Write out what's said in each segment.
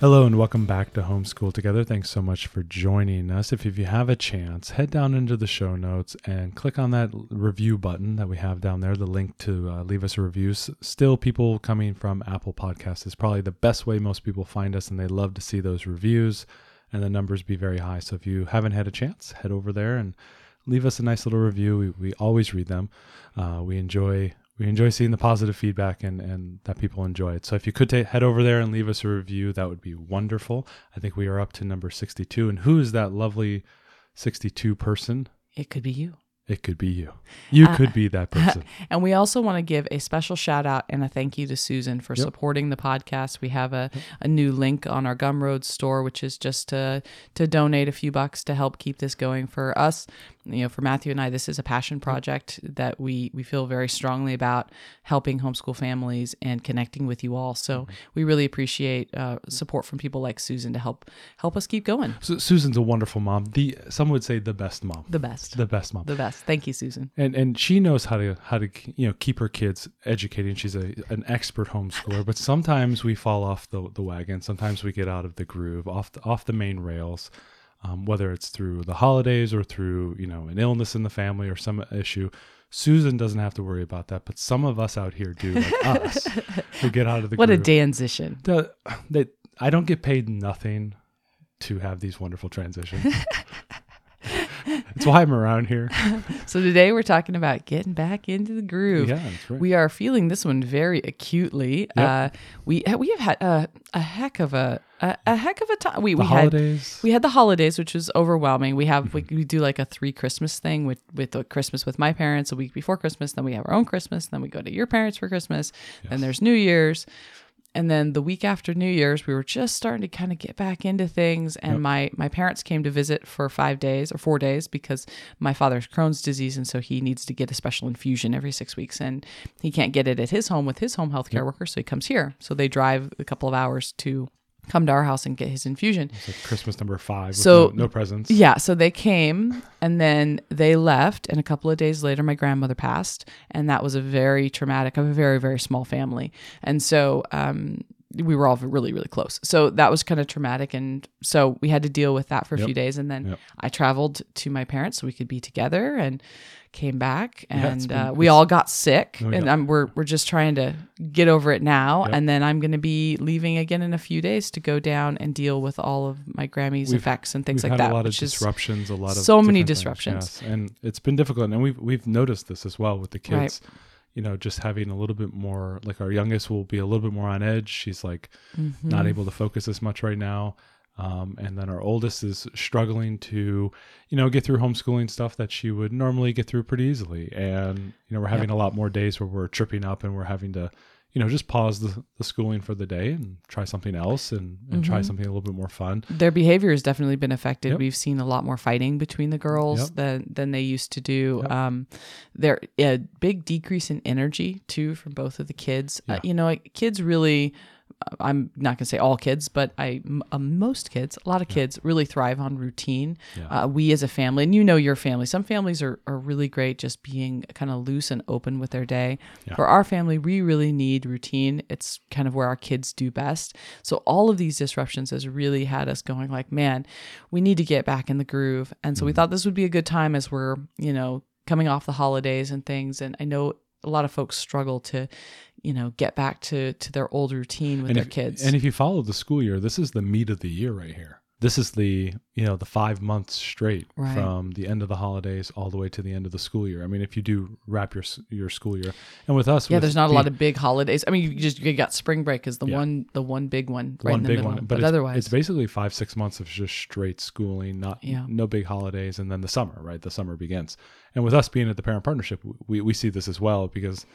Hello and welcome back to Homeschool Together. Thanks so much for joining us. If, if you have a chance, head down into the show notes and click on that review button that we have down there, the link to uh, leave us a review. Still, people coming from Apple Podcasts is probably the best way most people find us, and they love to see those reviews and the numbers be very high. So if you haven't had a chance, head over there and leave us a nice little review. We, we always read them. Uh, we enjoy we enjoy seeing the positive feedback and, and that people enjoy it. So if you could ta- head over there and leave us a review, that would be wonderful. I think we are up to number 62. And who is that lovely 62 person? It could be you. It could be you. You Uh, could be that person. And we also want to give a special shout out and a thank you to Susan for Yep. supporting the podcast. We have a, a new link on our Gumroad store, which is just to to donate a few bucks to help keep this going for us. You know, for Matthew and I, this is a passion project that we we feel very strongly about helping homeschool families and connecting with you all. So Mm-hmm. we really appreciate uh, support from people like Susan to help help us keep going. So Susan's a wonderful mom. The some would say the best mom. The best, The best mom. the best. Thank you, Susan. and and she knows how to how to you know keep her kids educated. She's a an expert homeschooler, but sometimes we fall off the the wagon. Sometimes we get out of the groove, off the, off the main rails. Um, whether it's through the holidays or through you know an illness in the family or some issue. Susan doesn't have to worry about that, but some of us out here do, like us, who get out of the What a transition. The, that I don't get paid nothing to have these wonderful transitions. it's why I'm around here. So today we're talking about getting back into the groove. Yeah, that's right. We are feeling this one very acutely. Uh, we we have had a, a heck of a, a a heck of a time. We the we holidays. had we had the holidays, which was overwhelming. We have we, we do like a three Christmas thing with with Christmas with my parents a week before Christmas. Then we have our own Christmas. Then we go to your parents for Christmas. Then there's New Year's. And then the week after New Year's, we were just starting to kind of get back into things. And my my parents came to visit for five days or four days because my father's Crohn's disease, and so he needs to get a special infusion every six weeks, and he can't get it at his home with his home healthcare worker, so he comes here. So they drive a couple of hours to come to our house and get his infusion. It's like Christmas number five. With So- no, no presents. Yeah, so they came and then they left, and a couple of days later, my grandmother passed, and that was a very traumatic. I have a very very small family, and so um, we were all really really close. So that was kind of traumatic, and so we had to deal with that for a Yep. few days, and then Yep. I traveled to my parents so we could be together, and came back, Yeah, and been- uh, we all got sick, Oh, and yeah. I'm, we're we're just trying to get over it now, Yep. and then I'm going to be leaving again in a few days to go down and deal with all of my Grammy's We've- effects and things like that. a lot of disruptions, a lot of so many things, disruptions. yes. and it's been difficult. And we've we've noticed this as well with the Right. You know, just having a little bit more. Like our youngest will be a little bit more on edge. She's like Mm-hmm. not able to focus as much right now. Um, and then our oldest is struggling to, you know, get through homeschooling stuff that she would normally get through pretty easily. And, you know, we're having a lot more days where we're tripping up and we're having to, you know, just pause the, the schooling for the day and try something else and, and try Mhm. something a little bit more fun. their behavior has definitely been affected. Yep. We've seen a lot more fighting between the girls Yep. than than they used to do. Yep. Um, there a big decrease in energy too from both of the kids. Uh, you know, like, kids really. I'm not going to say all kids, but I uh, most kids, a lot of kids really thrive on routine. Yeah. Uh, we as a family, and you know your family. Some families are, are really great just being kind of loose and open with their day. Yeah. For our family, we really need routine. It's kind of where our kids do best. So all of these disruptions has really had us going like, man, we need to get back in the groove. And so we thought this would be a good time as we're, you know, coming off the holidays and things. And I know a lot of folks struggle to, you know, get back to to their old routine with and their if, kids. And if you follow the school year, this is the meat of the year right here. this is the you know the five months straight Right. from the end of the holidays all the way to the end of the school year. I mean, if you do wrap your your school year, and with us, Yeah, with there's not a lot of big holidays. I mean, you just you got spring break is the Yeah. one the one big one right one in the big middle. one, but, but, it's, otherwise, it's basically five six months of just straight schooling, not Yeah. no big holidays, and then the summer, right? The summer begins, and with us being at the parent partnership, we we see this as well because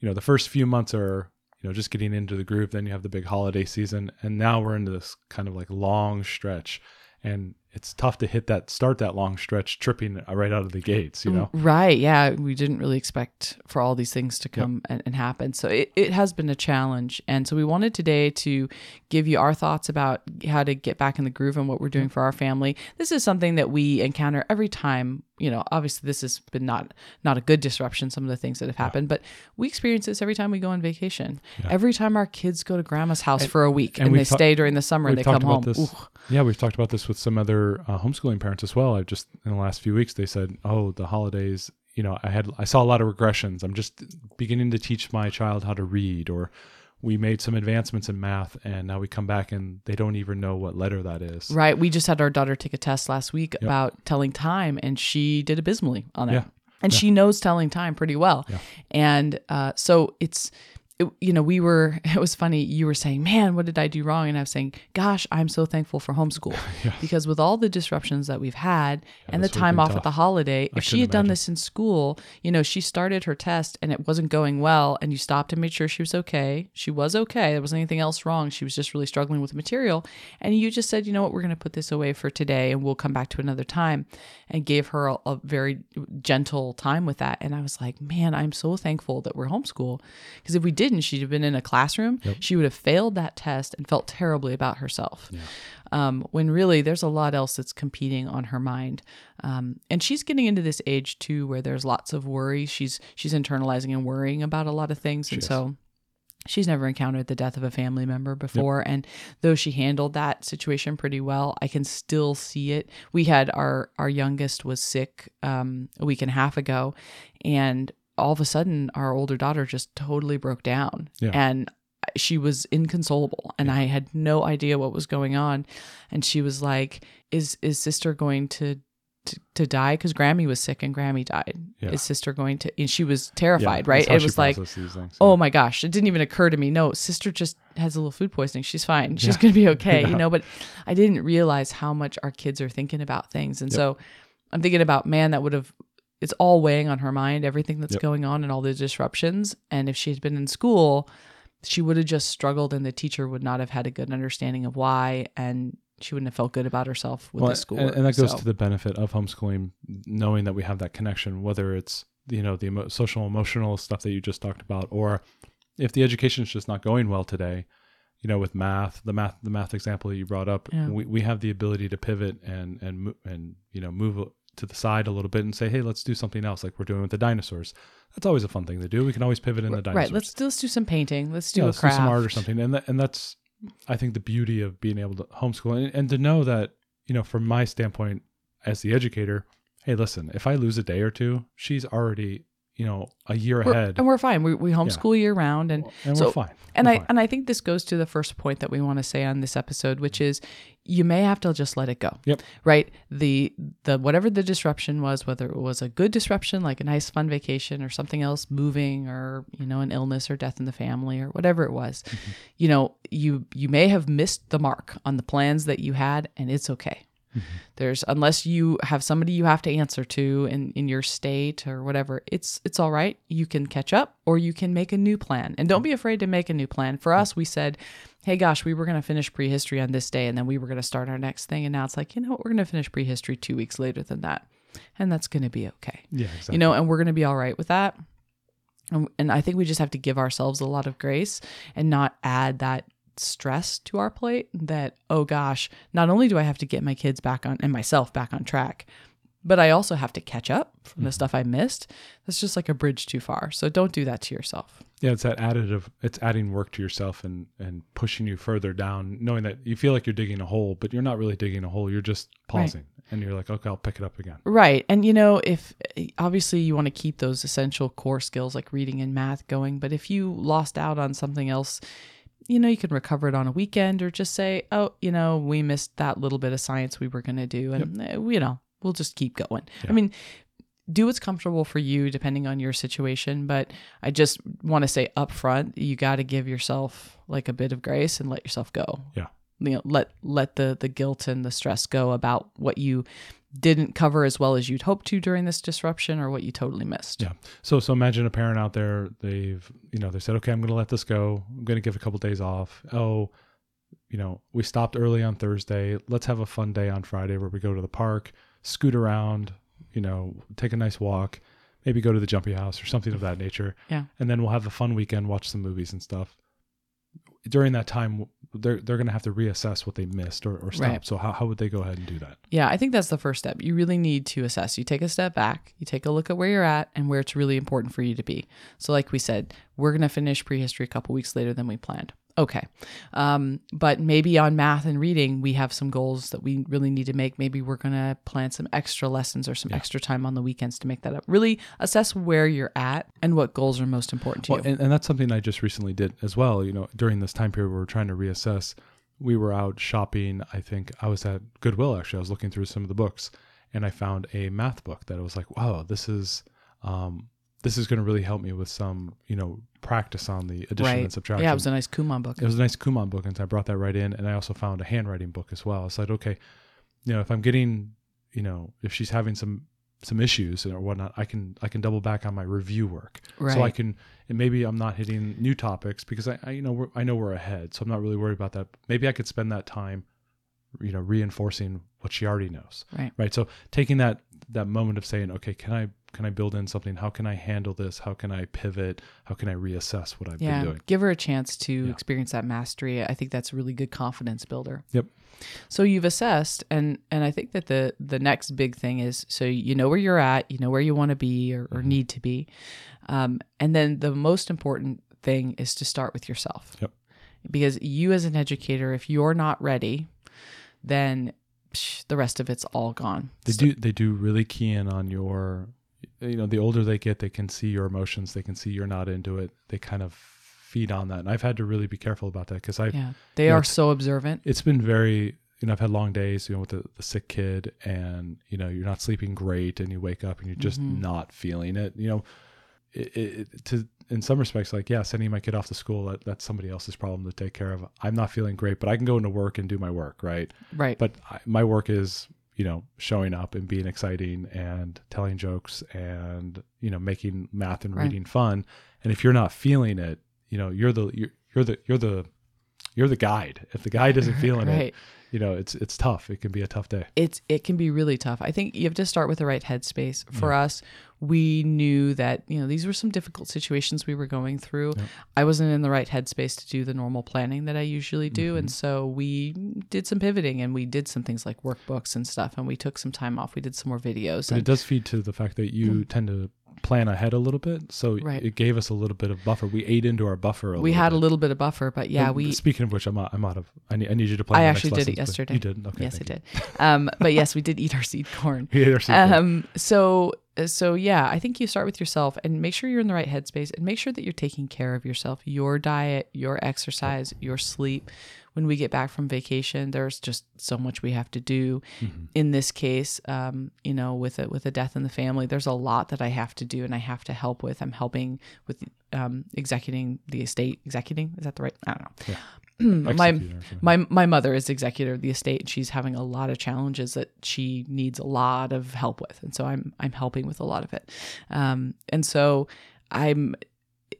you know the first few months are you know just getting into the groove, then you have the big holiday season, and now we're into this kind of like long stretch, and it's tough to hit that start that long stretch tripping uh, right out of the gates, you know. Mm, right. Yeah. We didn't really expect for all these things to come and, and happen. So it, it has been a challenge. And so we wanted today to give you our thoughts about how to get back in the groove and what we're doing for our family. This is something that we encounter every time. You know, obviously this has been not not a good disruption, some of the things that have happened, but we experience this every time we go on vacation. Every time our kids go to grandma's house for a week and and, they ta- stay during the summer and they come home. this. Yeah, we've talked about this with some other uh, homeschooling parents as well. I've just in the last few weeks they said, "Oh, the holidays." You know, I had I saw a lot of regressions. I'm just beginning to teach my child how to read, or we made some advancements in math, and now we come back and they don't even know what letter that is. Right. We just had our daughter take a test last week about telling time, and she did abysmally on it. Yeah. And she knows telling time pretty well. Yeah. And uh, so it's, it, you know, we were, it was funny. You were saying, man, what did I do wrong? And I was saying, gosh, I'm so thankful for homeschool because with all the disruptions that we've had and the time off tough. at the holiday, if she had done this in school, you know, she started her test and it wasn't going well, and you stopped and made sure she was okay. She was okay. There wasn't anything else wrong. She was just really struggling with the material. And you just said, you know what, we're going to put this away for today and we'll come back to another time and gave her a, a very gentle time with that. And I was like, man, I'm so thankful that we're homeschool because if we didn't, she'd have been in a classroom. She would have failed that test and felt terribly about herself. Um, when really there's a lot else that's competing on her mind. Um, and she's getting into this age too where there's lots of worry. She's she's internalizing and worrying about a lot of things. and is. so she's never encountered the death of a family member before and though she handled that situation pretty well i can still see it we had our our youngest was sick um, a week and a half ago and all of a sudden our older daughter just totally broke down Yeah. and she was inconsolable and i had no idea what was going on and she was like is is sister going to to, to die because Grammy was sick and Grammy died. Yeah. Is sister going to? And she was terrified, that's right? It was like, things. oh my gosh, it didn't even occur to me. No, sister just has a little food poisoning. She's fine. She's Yeah. going to be okay, Yeah. you know, but I didn't realize how much our kids are thinking about things. And so I'm thinking about, man, that would have, it's all weighing on her mind, everything that's Yep. going on and all the disruptions. And if she had been in school, she would have just struggled and the teacher would not have had a good understanding of why. And she wouldn't have felt good about herself with Well, the school. and, and that goes So- to the benefit of homeschooling, knowing that we have that connection, whether it's you know the emo- social emotional stuff that you just talked about, or if the education is just not going well today, you know, with math, the math, the math example that you brought up, Yeah. we, we have the ability to pivot and and and you know move to the side a little bit and say, hey, let's do something else, like we're doing with the dinosaurs. That's always a fun thing to do. We can always pivot in the dinosaurs. Right. Let's let's do some painting. Let's do yeah, a let's craft. do some art or something. And that, and that's I think the beauty of being able to homeschool and, and to know that you know from my standpoint as the educator, hey, listen, if I lose a day or two, she's already you know a year We're- ahead, and we're fine. We, we homeschool year round, and and so- we're fine. and We're I fine. and I think this goes to the first point that we want to say on this episode, which is you may have to just let it go. Yep. Right. The the whatever the disruption was, whether it was a good disruption like a nice fun vacation or something else, moving or you know an illness or death in the family or whatever it was, Mm-hmm. you know you you may have missed the mark on the plans that you had, and it's okay. Mm-hmm. There's unless you have somebody you have to answer to in, in your state or whatever, it's it's all right. You can catch up or you can make a new plan. And don't be afraid to make a new plan. For us, we said, Hey gosh, we were gonna finish prehistory on this day and then we were gonna start our next thing. And now it's like, you know what, we're gonna finish prehistory two weeks later than that. And that's gonna be okay. yeah, exactly. You know, and we're gonna be all right with that. And, and I think we just have to give ourselves a lot of grace and not add that stress to our plate that oh gosh not only do i have to get my kids back on and myself back on track but i also have to catch up from the mm-hmm. stuff i missed that's just like a bridge too far so don't do that to yourself yeah, it's that additive. It's adding work to yourself and and pushing you further down, knowing that you feel like you're digging a hole, but you're not really digging a hole. You're just Right. pausing, and you're like, okay, I'll pick it up again. right and you know if obviously you want to keep those essential core skills like reading and math going but if you lost out on something else you know, you can recover it on a weekend or just say, oh, you know, we missed that little bit of science we were going to do. And, uh, you know, we'll just keep going. I mean, do what's comfortable for you depending on your situation. But I just want to say up front, you got to give yourself like a bit of grace and let yourself go. Yeah. You know, let let the the guilt and the stress go about what you didn't cover as well as you'd hoped to during this disruption or what you totally missed. Yeah. So so imagine a parent out there, they've you know, they said, Okay, I'm gonna let this go. I'm gonna give a couple days off. Oh, you know, we stopped early on Thursday. Let's have a fun day on Friday where we go to the park, scoot around, you know, take a nice walk, maybe go to the jumpy house or something of that nature. Yeah. And then we'll have a fun weekend, watch some movies and stuff. During that time, they're they're gonna have to reassess what they missed or, or stop. Right. So how, how would they go ahead and do that? Yeah, I think that's the first step. You really need to assess. You take a step back, you take a look at where you're at and where it's really important for you to be. So, like we said, we're going to finish prehistory a couple weeks later than we planned. Okay. Um, but maybe on math and reading, we have some goals that we really need to make. Maybe we're going to plan some extra lessons or some extra time on the weekends to make that up. Really assess where you're at and what goals are most important to Well, you. and, and that's something I just recently did as well. You know, during this time period, we were trying to reassess. We were out shopping. I think I was at Goodwill actually. I was looking through some of the books, and I found a math book that I was like, "Wow, this is um, this is going to really help me with some you know practice on the addition and subtraction." Yeah, it was a nice Kumon book. it was a nice Kumon book, and so I brought that right in. And I also found a handwriting book as well. It's like, okay, you know, if I'm getting, you know, if she's having some some issues or whatnot, I can I can double back on my review work. Right. So I can, and maybe I'm not hitting new topics because I, I you know, we're, I know we're ahead, so I'm not really worried about that. Maybe I could spend that time, you know, reinforcing what she already knows. Right. Right. So taking that that moment of saying, okay, can I can I build in something? How can I handle this? How can I pivot? How can I reassess what I've yeah, been doing? give her a chance to Yeah. experience that mastery. I think that's a really good confidence builder. Yep. So you've assessed, and and I think that the the next big thing is so you know where you're at, you know where you want to be or, or need to be, um, and then the most important thing is to start with yourself. Yep. Because you as an educator, if you're not ready, then psh, the rest of it's all gone. They So- do they do really key in on your you know, the older they get, they can see your emotions, they can see you're not into it. They kind of feed on that. And I've had to really be careful about that because I Yeah, they are it's- so observant. it's been very you know, I've had long days, you know, with the, the sick kid and, you know, you're not sleeping great and you wake up and you're just Mhm. not feeling it. You know, it, it, to in some respects, like, yeah, sending my kid off to school, that, that's somebody else's problem to take care of. I'm not feeling great, but I can go into work and do my work, right? Right. But I, my work is, you know, showing up and being exciting and telling jokes and, you know, making math and Right. reading fun. And if you're not feeling it, you know, you're the, you're, you're the, you're the, you're the guide. If the guide isn't feeling it, right. You know, it's, it's tough. It can be a tough day. it's it can be really tough. I think you have to start with the right headspace. For us, we knew that you know these were some difficult situations we were going through. I wasn't in the right headspace to do the normal planning that I usually do, Mm-hmm. and so we did some pivoting and we did some things like workbooks and stuff, and we took some time off. We did some more videos. But it does feed to the fact that you tend to plan ahead a little bit. So. Right. it gave us a little bit of buffer. We ate into our buffer a we had bit. a little bit of buffer, but yeah, And we Speaking of which, I'm out, I'm out of. I need, I need you to plan. I actually did lessons, it yesterday. You did. Okay. yes, I did. Um, but yes, we did eat our seed corn. We ate our seed corn. Um, so so yeah, I think you start with yourself and make sure you're in the right headspace and make sure that you're taking care of yourself, your diet, your exercise, your sleep. When we get back from vacation, there's just so much we have to do. Mm-hmm. In this case, um, you know, with a with a death in the family, there's a lot that I have to do and I have to help with. I'm helping with um, executing the estate. Executing is that the right? I don't know. my or something. my my mother is executor of the estate and she's having a lot of challenges that she needs a lot of help with and so i'm i'm helping with a lot of it um and so i'm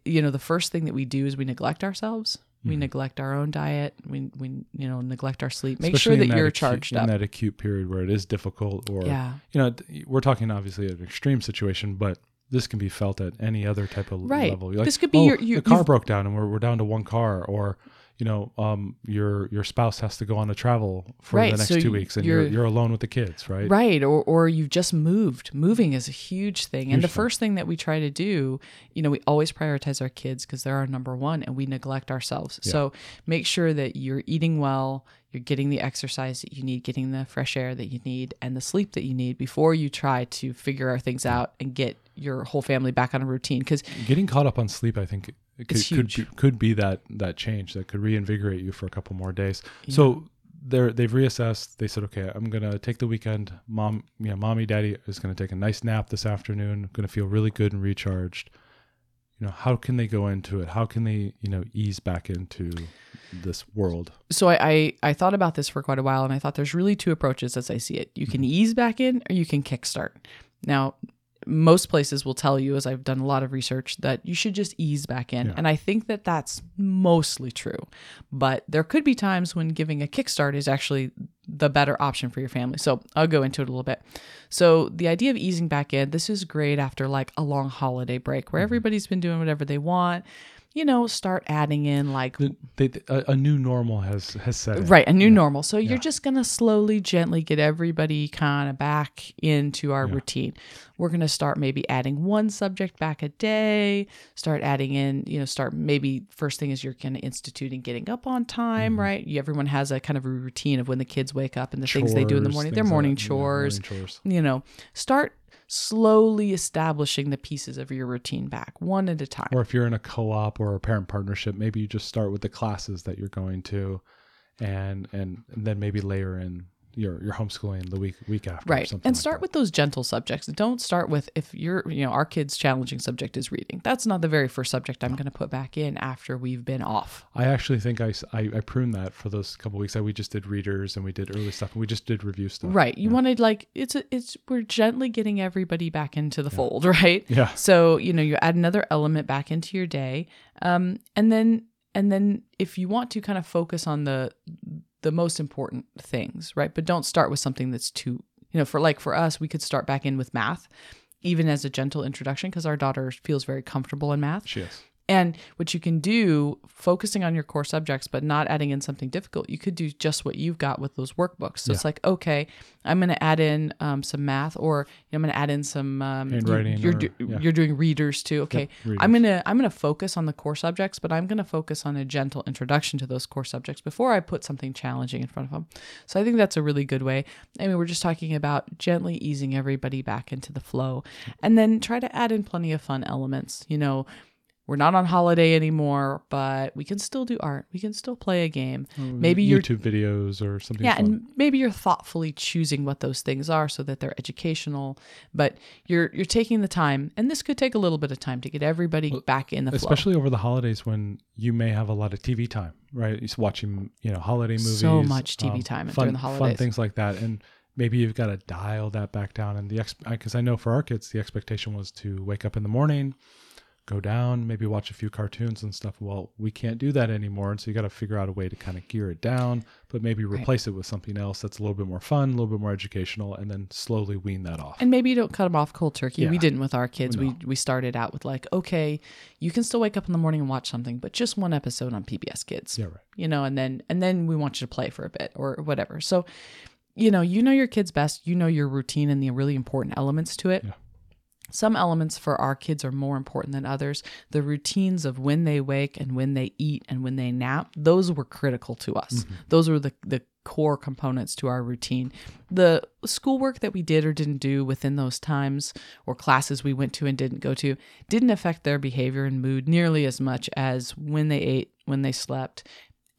you know the first thing that we do is we neglect ourselves we Mm-hmm. neglect our own diet we we you know neglect our sleep make Especially sure in that you're acute- charged in up that acute period where it is difficult, or yeah you know, we're talking obviously an extreme situation, but this can be felt at any other type of Right. level. You're This could be "Oh, your- your- the car broke down and we're, we're down to one car, or you know, um, your your spouse has to go on a travel for Right, the next so two weeks, and you're you're- you're alone with the kids, right? Right. Or, or you've just moved. Moving is a huge thing. and the thing. first thing that we try to do, you know, we always prioritize our kids because they're our number one and we neglect ourselves. So make sure that you're eating well, you're getting the exercise that you need, getting the fresh air that you need, and the sleep that you need before you try to figure our things out and get your whole family back on a routine. Because Getting caught up on sleep, I think, it could, It's could huge. be, could be that that change that could reinvigorate you for a couple more days. So they're they've reassessed. They said, okay, I'm gonna take the weekend. Mom, yeah, mommy, daddy is gonna take a nice nap this afternoon. Gonna feel really good and recharged. You know, how can they go into it? How can they, you know, ease back into this world? so I, I I thought about this for quite a while, and I thought there's really two approaches as I see it. You can mm-hmm. ease back in, or you can kickstart. Now, most places will tell you, as I've done a lot of research, that you should just ease back in, Yeah. and I think that that's mostly true. But there could be times when giving a kickstart is actually the better option for your family. So I'll go into it a little bit. So the idea of easing back in, this is great after like a long holiday break where mm-hmm. everybody's been doing whatever they want. You know, start adding in like The, they, a, a new normal has has set in. Right, a new normal. So you're just going to slowly, gently get everybody kind of back into our Yeah. routine. We're going to start maybe adding one subject back a day, start adding in, you know, start maybe first thing is you're kind of instituting getting up on time, Mm-hmm. right? You, everyone has a kind of a routine of when the kids wake up and the things they do in the morning, their things like morning. Yeah, chores, morning chores. you know, start slowly establishing the pieces of your routine back one at a time. Or if you're in a co-op or a parent partnership, maybe you just start with the classes that you're going to, and and, and then maybe layer in your your homeschooling the week week after. or right something and start that. with those gentle subjects don't start with if you're you know our kids challenging subject is reading that's not the very first subject i'm going to put back in after we've been off I actually think I I pruned that for those couple weeks. I, we just did readers and we did early stuff and we just did review stuff. right you wanted like it's a, it's we're gently getting everybody back into the fold right Yeah. so you know you add another element back into your day um and then and then if you want to kind of focus on the the most important things right but don't start with something that's too you know for like for us we could start back in with math even as a gentle introduction because our daughter feels very comfortable in math She is. And what you can do focusing on your core subjects but not adding in something difficult you could do just what you've got with those workbooks. So it's like okay i'm going to add in um, some math or you know, i'm going to add in some um, Handwriting you're, or- do- yeah. you're doing readers too. Okay readers. i'm going to i'm going to focus on the core subjects but i'm going to focus on a gentle introduction to those core subjects before i put something challenging in front of them so i think that's a really good way. I mean we're just talking about gently easing everybody back into the flow. And then try to add in plenty of fun elements you know we're not on holiday anymore, but we can still do art. We can still play a game. Oh, maybe you're YouTube videos or something. yeah, fun. and maybe you're thoughtfully choosing what those things are so that they're educational, but you're you're taking the time, and this could take a little bit of time to get everybody back in the flow. especially over the holidays when you may have a lot of TV time, right? You're just watching, you know, holiday movies. So much TV um, time fun, during the holidays, Fun things like that. And maybe you've got to dial that back down. And the, because I know for our kids, the expectation was to wake up in the morning, go down, maybe watch a few cartoons and stuff. Well, we can't do that anymore. And so you got to figure out a way to kind of gear it down, but maybe replace it with something else that's a little bit more fun, a little bit more educational, and then slowly wean that off. And maybe you don't cut them off cold turkey. We didn't with our kids. No. We we started out with like, okay, you can still wake up in the morning and watch something, but just one episode on PBS Kids. yeah, right. you know, and then and then we want you to play for a bit or whatever. So, you know, you know your kids best. You know your routine and the really important elements to it. Yeah. Some elements for our kids are more important than others. The routines of when they wake and when they eat and when they nap, those were critical to us. Mm-hmm. Those were the the core components to our routine. The schoolwork that we did or didn't do within those times or classes we went to and didn't go to didn't affect their behavior and mood nearly as much as when they ate, when they slept,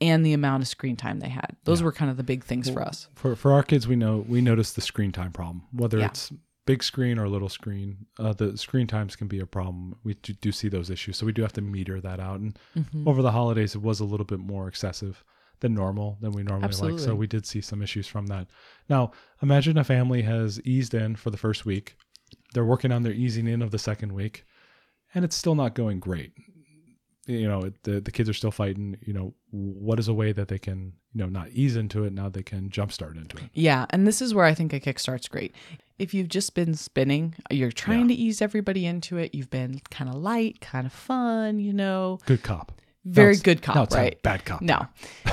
and the amount of screen time they had. Those were kind of the big things for us. For for our kids, we know we noticed the screen time problem. Whether Yeah. it's big screen or little screen, uh, the screen times can be a problem. We do, do see those issues, so we do have to meter that out. And Mm-hmm. over the holidays, it was a little bit more excessive than normal than we normally like. So we did see some issues from that. Now, imagine a family has eased in for the first week. They're working on their easing in of the second week, and it's still not going great. You know, the the kids are still fighting. You know, what is a way that they can, you know, not ease into it? Now they can jumpstart into it. Yeah, and this is where I think a kickstart's great. If you've just been spinning, you're trying to ease everybody into it. You've been kind of light, kind of fun, you know, Good cop. Very it's- good cop, it's a right? bad cop. No,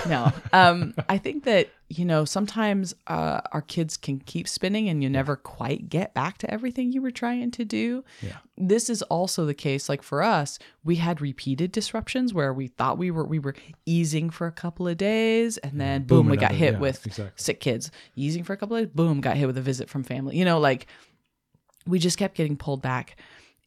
no. Um, I think that you know sometimes uh, our kids can keep spinning, and you never quite get back to everything you were trying to do. Yeah. This is also the case. Like for us, we had repeated disruptions where we thought we were we were easing for a couple of days, and then boom, Boom, we got hit yeah, with exactly. sick kids. Easing for a couple of days, boom, got hit with a visit from family. You know, like we just kept getting pulled back.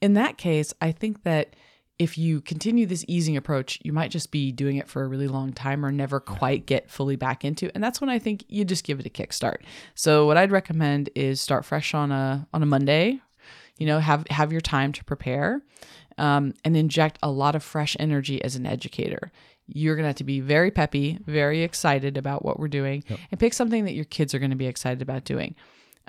In that case, I think that if you continue this easing approach, you might just be doing it for a really long time or never quite get fully back into. And that's when I think you just give it a kickstart. So what I'd recommend is start fresh on a on a Monday. You know, have have your time to prepare, um, and inject a lot of fresh energy as an educator. You're gonna have to be very peppy, very excited about what we're doing, and pick something that your kids are gonna be excited about doing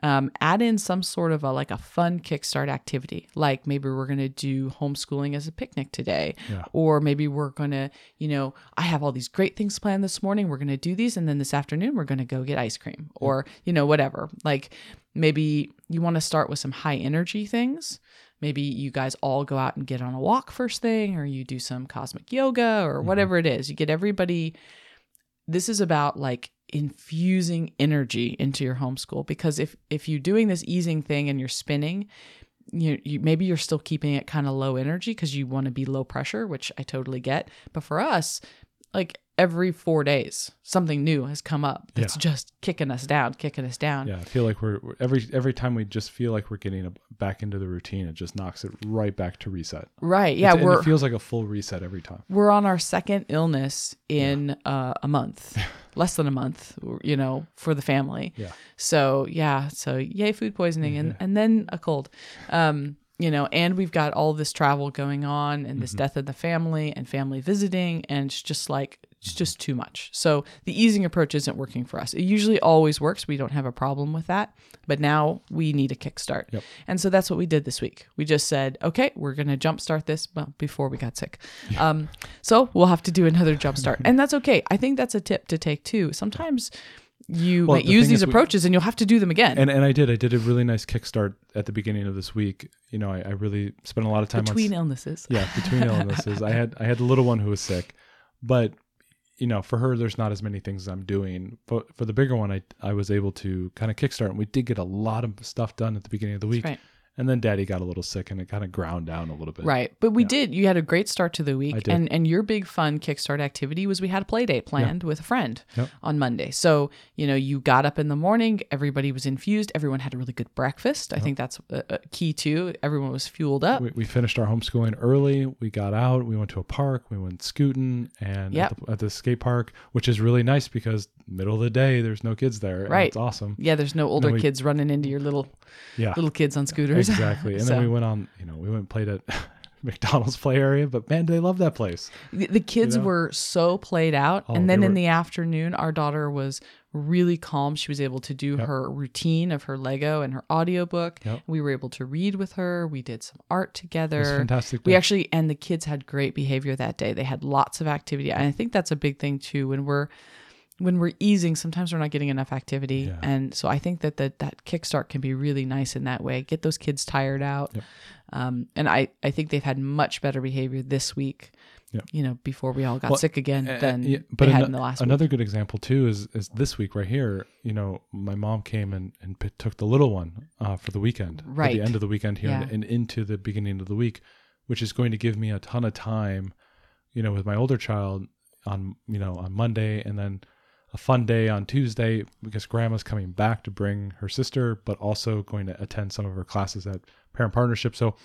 um, add in some sort of a like a fun kickstart activity like maybe we're going to do homeschooling as a picnic today. Yeah. or maybe we're going to you know i have all these great things planned this morning we're going to do these and then this afternoon we're going to go get ice cream or you know whatever. Like maybe you want to start with some high energy things. Maybe you guys all go out and get on a walk first thing or you do some cosmic yoga or whatever it is. You get everybody this is about like infusing energy into your homeschool because if if you're doing this easing thing and you're spinning you, you maybe you're still keeping it kind of low energy because you want to be low pressure which i totally get. But for us like every four days something new has come up that's Yeah. just kicking us down kicking us down Yeah, I feel like we're we're- every every time we just feel like we're getting a, back into the routine, it just knocks it right back to reset. right yeah It's- we're it feels like a full reset every time. we're on our second illness in uh, a month less than a month you know for the family Yeah. so yeah so yay food poisoning and, and then a cold um you know and we've got all this travel going on and this death in the family and family visiting and it's just like it's just too much. So the easing approach isn't working for us. It usually always works. We don't have a problem with that but now we need a kickstart. Yep. and so that's what we did this week. We just said okay we're going to jumpstart this well before we got sick. Um so we'll have to do another jumpstart. And that's okay. I think that's a tip to take too. Sometimes you Well, might the use these is we- approaches and you'll have to do them again. And and I did. I did a really nice kickstart at the beginning of this week. You know, I, I really spent a lot of time between on illnesses. Yeah between illnesses. I had I had the little one who was sick, but you know for her there's not as many things I'm doing. But for the bigger one, I I was able to kind of kickstart, and we did get a lot of stuff done at the beginning of the week. right And then Daddy got a little sick, and it kind of ground down a little bit. right but we Yeah. did you had a great start to the week I did. and and your big fun kickstart activity was we had a play date planned with a friend Yep. on monday so you know you got up in the morning everybody was infused everyone had a really good breakfast i think that's a, a key too everyone was fueled up We, we finished our homeschooling early. We got out. We went to a park. We went scooting and Yep. at, the, at the skate park, which is really nice because middle of the day there's no kids there. Right. it's awesome. yeah there's no older we- kids running into your little Yeah, little kids on scooters exactly. And So- then we went on. You know, we went and played at McDonald's play area. But man, they love that place. The, the kids know? were so played out. Oh, and then in were- the afternoon, our daughter was really calm. She was able to do her routine of her Lego and her audiobook. Yep. We were able to read with her. We did some art It was together. fantastic. We actually, and the kids had great behavior that day. They had lots of activity. And I think that's a big thing too. When we're, when we're easing, sometimes we're not getting enough activity. Yeah. And so I think that the, that kickstart can be really nice in that way. Get those kids tired out. Yep. Um, and I, I think they've had much better behavior this week, Yep. you know, before we all got Well, sick again Uh, than yeah, they had in the last another week. good example too is is this week right here. You know, my mom came and and p- took the little one uh, for the weekend, at Right. the end of the weekend here, Yeah. and, and into the beginning of the week, which is going to give me a ton of time. You know, with my older child on you know on Monday, and then a fun day on Tuesday because Grandma's coming back to bring her sister, but also going to attend some of her classes at Parent Partnership. So.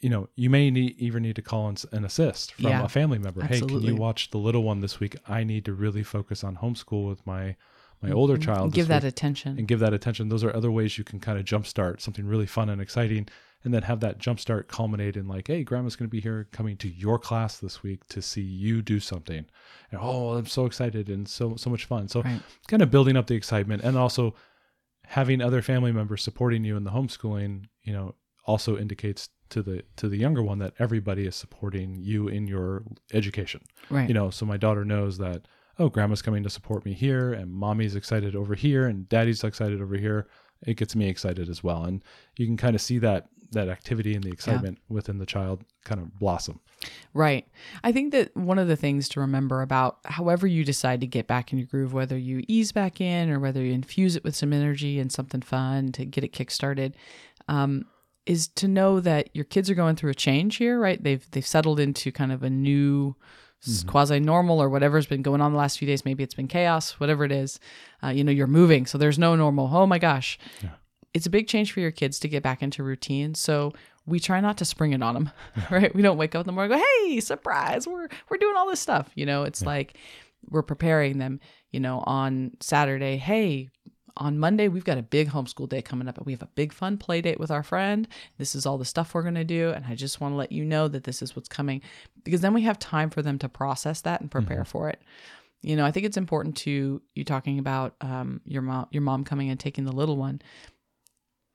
You know, you may need, even need to call and assist from Yeah. a family member. Hey, can you watch the little one this week? I need to really focus on homeschool with my my older Mhm. child. Give that attention. and give that attention. Those are other ways you can kind of jumpstart something really fun and exciting, and then have that jumpstart culminate in like, hey, grandma's going to be here coming to your class this week to see you do something, and oh, I'm so excited and so so much fun. So Right. kind of building up the excitement and also having other family members supporting you in the homeschooling, you know, also indicates to the to the younger one that everybody is supporting you in your education right. you know so my daughter knows that oh grandma's coming to support me here and mommy's excited over here and daddy's excited over here it gets me excited as well and you can kind of see that that activity and the excitement within the child kind of blossom Right. I think that one of the things to remember about however you decide to get back in your groove, whether you ease back in or whether you infuse it with some energy and something fun to get it kickstarted, um, is to know that your kids are going through a change here, right? They've they've settled into kind of a new quasi normal or whatever's been going on the last few days. Maybe it's been chaos, whatever it is. Uh, you know, you're moving, so there's no normal. Oh my gosh. Yeah. It's a big change for your kids to get back into routine. So we try not to spring it on them, right? We don't wake up in the morning and go, "Hey, surprise! We're we're doing all this stuff." You know, it's like we're preparing them. You know, on Saturday, hey, on Monday we've got a big homeschool day coming up, and we have a big fun play date with our friend. This is all the stuff we're gonna do, and I just want to let you know that this is what's coming, because then we have time for them to process that and prepare for it. You know, I think it's important to you talking about um, your mom, your mom coming and taking the little one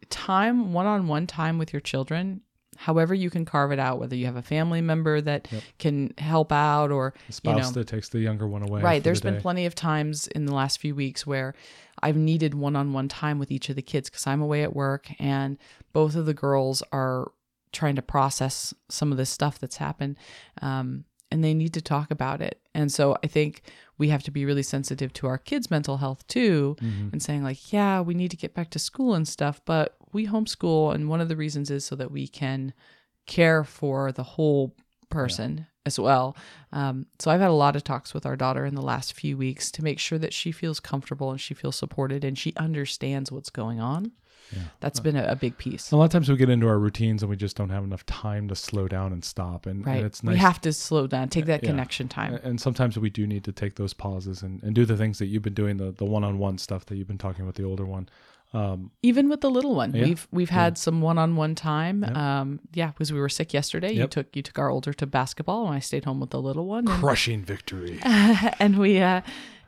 time one-on-one time with your children however you can carve it out whether you have a family member that can help out or The spouse you know that takes the younger one away. right there's the been plenty of times in the last few weeks where i've needed one-on-one time with each of the kids because i'm away at work and both of the girls are trying to process some of this stuff that's happened um, and they need to talk about it. And so i think we have to be really sensitive to our kids mental health too Mm-hmm. and saying like yeah we need to get back to school and stuff but we homeschool and one of the reasons is so that we can care for the whole person as well um, so i've had a lot of talks with our daughter in the last few weeks to make sure that she feels comfortable and she feels supported and she understands what's going on that's been a, a big piece A lot of times we get into our routines and we just don't have enough time to slow down and stop. And, right and it's nice. we have to slow down take that Yeah. connection time and sometimes we do need to take those pauses and, and do the things that you've been doing, the, the one-on-one stuff that you've been talking with the older one. Um, even with the little one Yeah. we've we've had some one-on-one time Yeah. um yeah because we were sick yesterday you took you took our older to basketball and i stayed home with the little one and, crushing victory. and we uh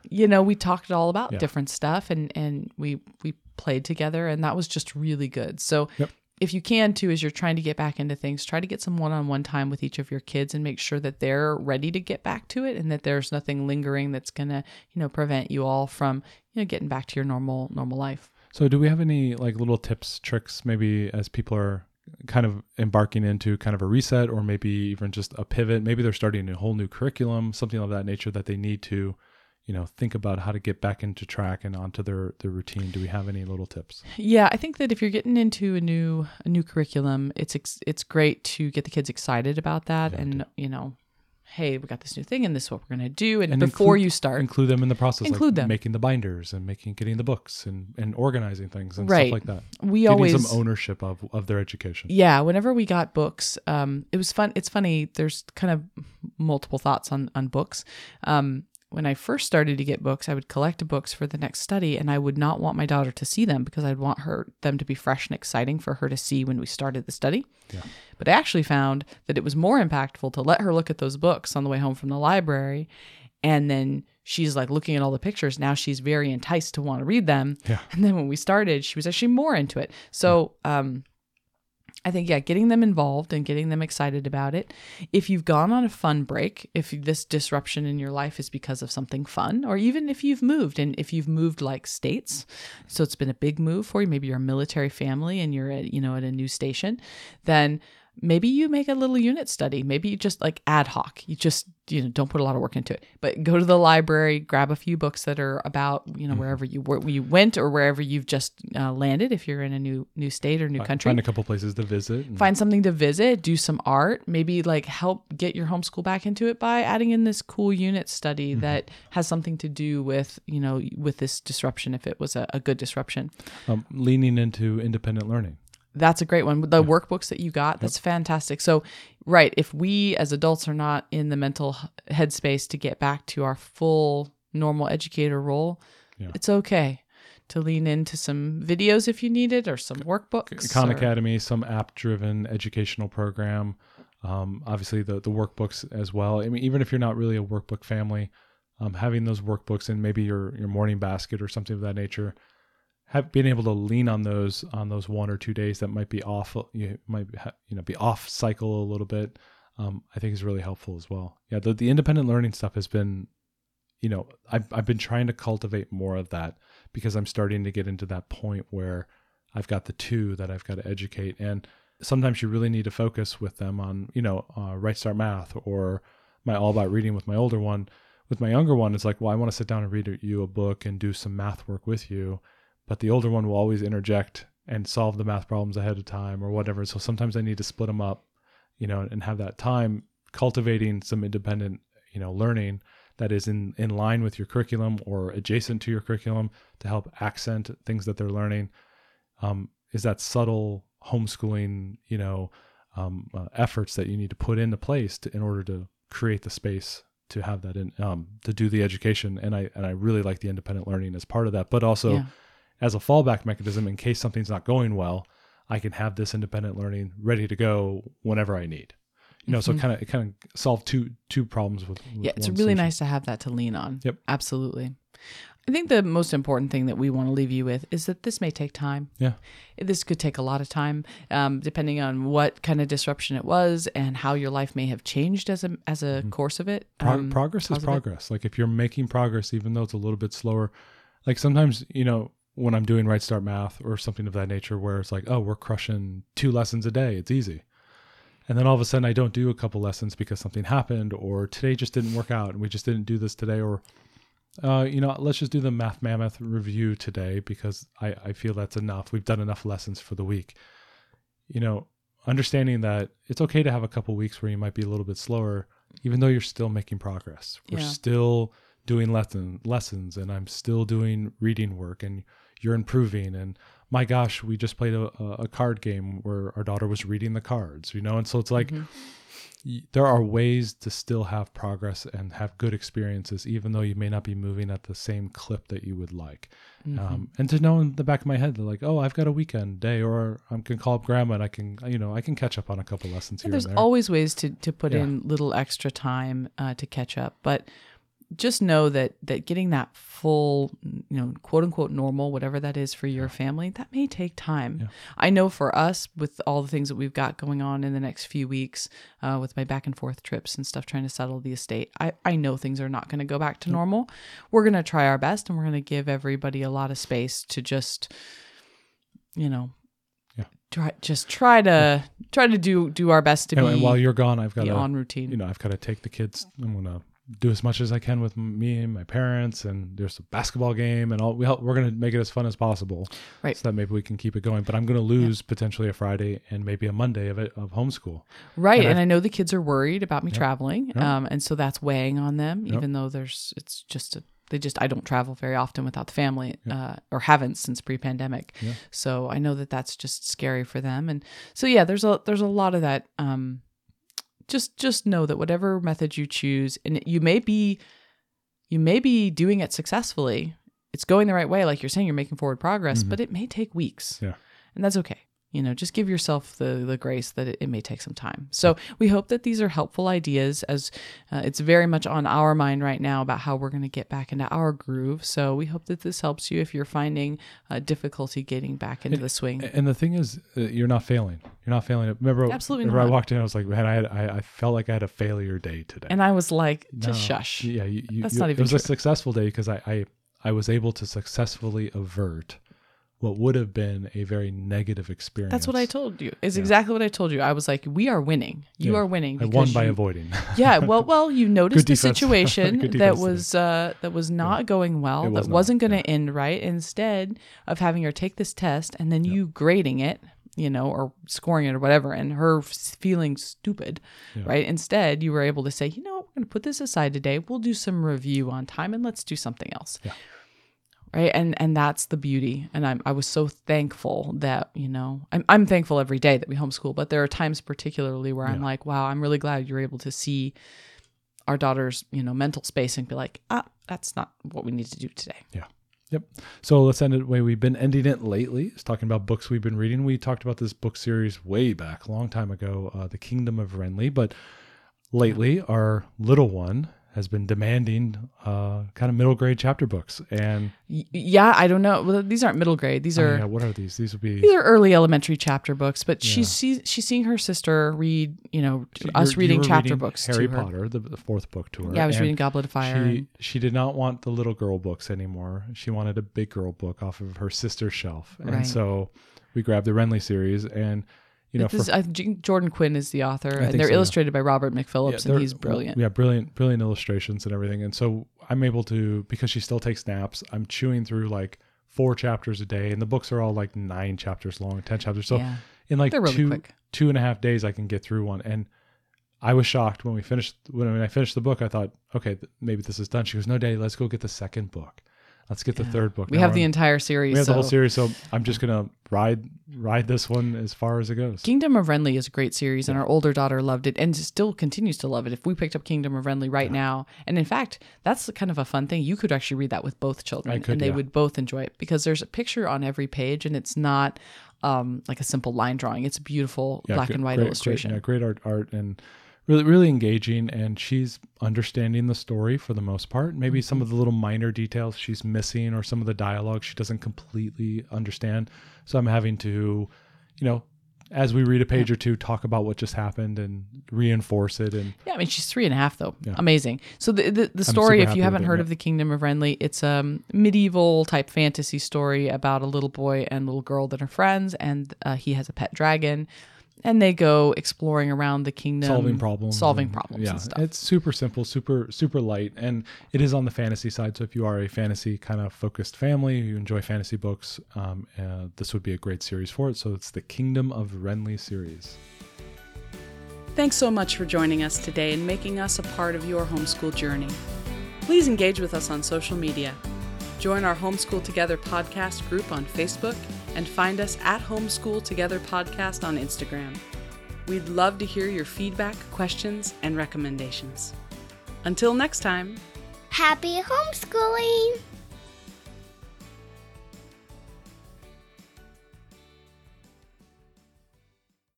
you know we talked all about Yeah. different stuff and and we we played together and that was just really good so Yep. if you can too as you're trying to get back into things try to get some one-on-one time with each of your kids and make sure that they're ready to get back to it and that there's nothing lingering that's gonna you know prevent you all from you know getting back to your normal normal life So, do we have any like little tips, tricks, maybe as people are kind of embarking into kind of a reset or maybe even just a pivot? Maybe they're starting a whole new curriculum, something of that nature that they need to, you know, think about how to get back into track and onto their their routine. Do we have any little tips? Yeah, I think that if you're getting into a new a new curriculum, it's ex- it's great to get the kids excited about that, and you know, hey, we got this new thing, and this is what we're gonna do. And, And before include- you start, Include them in the process, Include like them. making the binders and making getting the books and and organizing things and Right. stuff like that. we Getting always some ownership of of their education. yeah. Whenever we got books, um, it was fun. It's funny. There's kind of multiple thoughts on on books. Um, when I first started to get books, I would collect books for the next study, and I would not want my daughter to see them because I'd want her them to be fresh and exciting for her to see when we started the study. Yeah. But I actually found that it was more impactful to let her look at those books on the way home from the library, and then she's like looking at all the pictures. Now she's very enticed to want to read them. Yeah. And then when we started, she was actually more into it. So, um, I think, yeah, getting them involved and getting them excited about it. If you've gone on a fun break, if this disruption in your life is because of something fun, or even if you've moved and if you've moved like states, so it's been a big move for you, maybe you're a military family and you're at, you know, at a new station, then maybe you make a little unit study. Maybe you just like ad hoc. You just, you know, don't put a lot of work into it, but go to the library, grab a few books that are about, you know, wherever you where you went or wherever you've just uh, landed. If you're in a new new state or new country, Find a couple places to visit. and- find something to visit, do some art, maybe like help get your homeschool back into it by adding in this cool unit study that has something to do with, you know, with this disruption if it was a, a good disruption. um, leaning into independent learning. That's a great one. The workbooks that you got, that's fantastic. So, right, if we as adults are not in the mental headspace to get back to our full normal educator role, Yeah. it's okay to lean into some videos if you need it or some workbooks. Khan or- Academy, some app-driven educational program. Um, obviously, the the workbooks as well. I mean, even if you're not really a workbook family, um, having those workbooks in maybe your your morning basket or something of that nature, have being able to lean on those on those one or two days that might be off, you might you know be off cycle a little bit. Um, I think is really helpful as well. Yeah, the the independent learning stuff has been, you know, I've I've been trying to cultivate more of that because I'm starting to get into that point where I've got the two that I've got to educate, and sometimes you really need to focus with them on, you know, uh, Right Start Math or my All About Reading with my older one. With my younger one, it's like, well, I want to sit down and read you a book and do some math work with you, but the older one will always interject and solve the math problems ahead of time or whatever. So sometimes I need to split them up, you know, and have that time cultivating some independent, you know, learning that is in in line with your curriculum or adjacent to your curriculum to help accent things that they're learning um, is that subtle homeschooling you know um, uh, efforts that you need to put into place to, in order to create the space to have that in um, to do the education. And I and I really like the independent learning as part of that, but also Yeah. As a fallback mechanism in case something's not going well, I can have this independent learning ready to go whenever I need. You know, so kind of it kind of solved two two problems with, with Mm-hmm. yeah, it's really solution. nice to have that to lean on. Yep. Absolutely. I think the most important thing that we want to leave you with is that this may take time. Yeah. This could take a lot of time, um, depending on what kind of disruption it was and how your life may have changed as a as a course of it. Pro- um, progress is progress. Like if you're making progress, even though it's a little bit slower, like sometimes, you know, when I'm doing right start math or something of that nature, where it's like, oh, we're crushing two lessons a day, it's easy. And then all of a sudden I don't do a couple lessons because something happened or today just didn't work out and we just didn't do this today or, uh, you know, let's just do the math mammoth review today because I, I feel that's enough. We've done enough lessons for the week. You know, understanding that it's okay to have a couple weeks where you might be a little bit slower, even though you're still making progress. We're Yeah. still doing lesson lessons, and I'm still doing reading work, and you're improving. And my gosh, we just played a, a card game where our daughter was reading the cards, you know, and so it's like y- there are ways to still have progress and have good experiences, even though you may not be moving at the same clip that you would like. Mm-hmm. Um, and to know in the back of my head, that like, oh, I've got a weekend day, or I can call up grandma and I can, you know, I can catch up on a couple lessons here there's and there. always ways to to put Yeah. in little extra time uh, to catch up, but just know that that getting that full, you know, quote unquote normal, whatever that is for your family, that may take time. Yeah. I know for us, with all the things that we've got going on in the next few weeks, uh, with my back and forth trips and stuff, trying to settle the estate, I I know things are not going to go back to normal. We're going to try our best, and we're going to give everybody a lot of space to just, you know. Yeah. Try just try to try to do do our best to and, be and while you're gone, I've got to, on routine. you know, I've got to take the kids. I'm gonna do as much as I can with me and my parents, and there's a basketball game, and all. We help, we're gonna make it as fun as possible, Right. So that maybe we can keep it going. But I'm gonna lose potentially a Friday and maybe a Monday of it of homeschool. right, and and, I've- I know the kids are worried about me Yep. traveling, Yep. um, and so that's weighing on them. Even though there's, it's just a, they just I don't travel very often without the family, uh, or haven't since pre-pandemic. Yeah. So I know that that's just scary for them, and so yeah, there's a there's a lot of that. Um, just just know that whatever method you choose, and you may be, you may be doing it successfully. It's going the right way, like you're saying, you're making forward progress, Mhm. but it may take weeks. Yeah. and that's okay. You know, just give yourself the the grace that it, it may take some time. So we hope that these are helpful ideas, as uh, it's very much on our mind right now about how we're going to get back into our groove. So we hope that this helps you if you're finding uh, difficulty getting back into the swing. And the thing is, uh, you're not failing. You're not failing. Remember, Absolutely remember I walked in, I was like, man, I had, I, I felt like I had a failure day today. And I was like, just No. shush. Yeah, you, you, That's you- not It even was a successful day because I, I I was able to successfully avert what would have been a very negative experience. That's what I told you. Is Yeah. exactly what I told you. I was like, we are winning. You Yeah. are winning. I won by you- avoiding. yeah well well you noticed a defense. situation that was uh that was not going well was that wasn't going to yeah. end right instead of having her take this test and then you grading it you know or scoring it or whatever and her f- feeling stupid Yeah. right instead you were able to say you know what? we're going to put this aside today we'll do some review on time and let's do something else Yeah. Right and and that's the beauty and i'm i was so thankful that you know i'm, I'm thankful every day that we homeschool but there are times particularly where i'm like wow i'm really glad you're able to see our daughter's you know mental space and be like ah that's not what we need to do today yeah Yep. So let's end it the way we've been ending it lately. It's talking about books we've been reading. We talked about this book series way back, a long time ago, uh, The Kingdom of Wrenly. But lately, our little one has been demanding uh, kind of middle grade chapter books. And yeah i don't know well these aren't middle grade these are yeah, what are these? These would be these are early elementary chapter books but Yeah. she's she's she's seeing her sister read you know So us reading chapter reading books Harry to her. Potter, the, the fourth book to her. yeah i was reading goblet of fire She and- she did not want the little girl books anymore. She wanted a big girl book off of her sister's shelf, Right. and so we grabbed the Wrenly series. And you know, This is- for, I think Jordan Quinn is the author, and they're so, yeah. illustrated by Robert McPhillips, they're- and he's brilliant. Yeah, brilliant, brilliant illustrations and everything. And so I'm able to because she still takes naps. I'm chewing through like four chapters a day, and the books are all like nine chapters long, ten chapters. So yeah, in like really two quick. two and a half days, I can get through one. And I was shocked when we finished when, when I finished the book. I thought, okay, th- maybe this is done. She goes, no, Daddy, let's go get the second book. Let's get the third book. We Now have the entire series. we have the whole series, so I'm just gonna ride ride this one as far as it goes. Kingdom of Wrenly is a great series, and our older daughter loved it and still continues to love it. If we picked up Kingdom of Wrenly right now, and in fact, that's kind of a fun thing. You could actually read that with both children, could, and they yeah. would both enjoy it because there's a picture on every page, and it's not um, like a simple line drawing. It's a beautiful black and white great- illustration. Great, yeah, great art, art, and really, really engaging. And she's understanding the story for the most part. Maybe some Mm-hmm. of the little minor details she's missing, or some of the dialogue she doesn't completely understand. So I'm having to, you know, as we read a page or two, talk about what just happened and reinforce it. And Yeah, I mean she's three and a half though. Yeah. Amazing. So the the, the story, if you haven't it, heard yeah. of the Kingdom of Wrenly, it's a medieval type fantasy story about a little boy and little girl that are friends, and uh, he has a pet dragon, and they go exploring around the kingdom, solving problems solving and- problems yeah and stuff. it's super simple super super light and it is on the fantasy side so if you are a fantasy kind of focused family you enjoy fantasy books um, uh, this would be a great series for it so it's the kingdom of wrenly series Thanks so much for joining us today and making us a part of your homeschool journey. Please engage with us on social media. Join our Homeschool Together podcast group on Facebook and find us at Homeschool Together Podcast on Instagram. We'd love to hear your feedback, questions, and recommendations. Until next time. Happy homeschooling!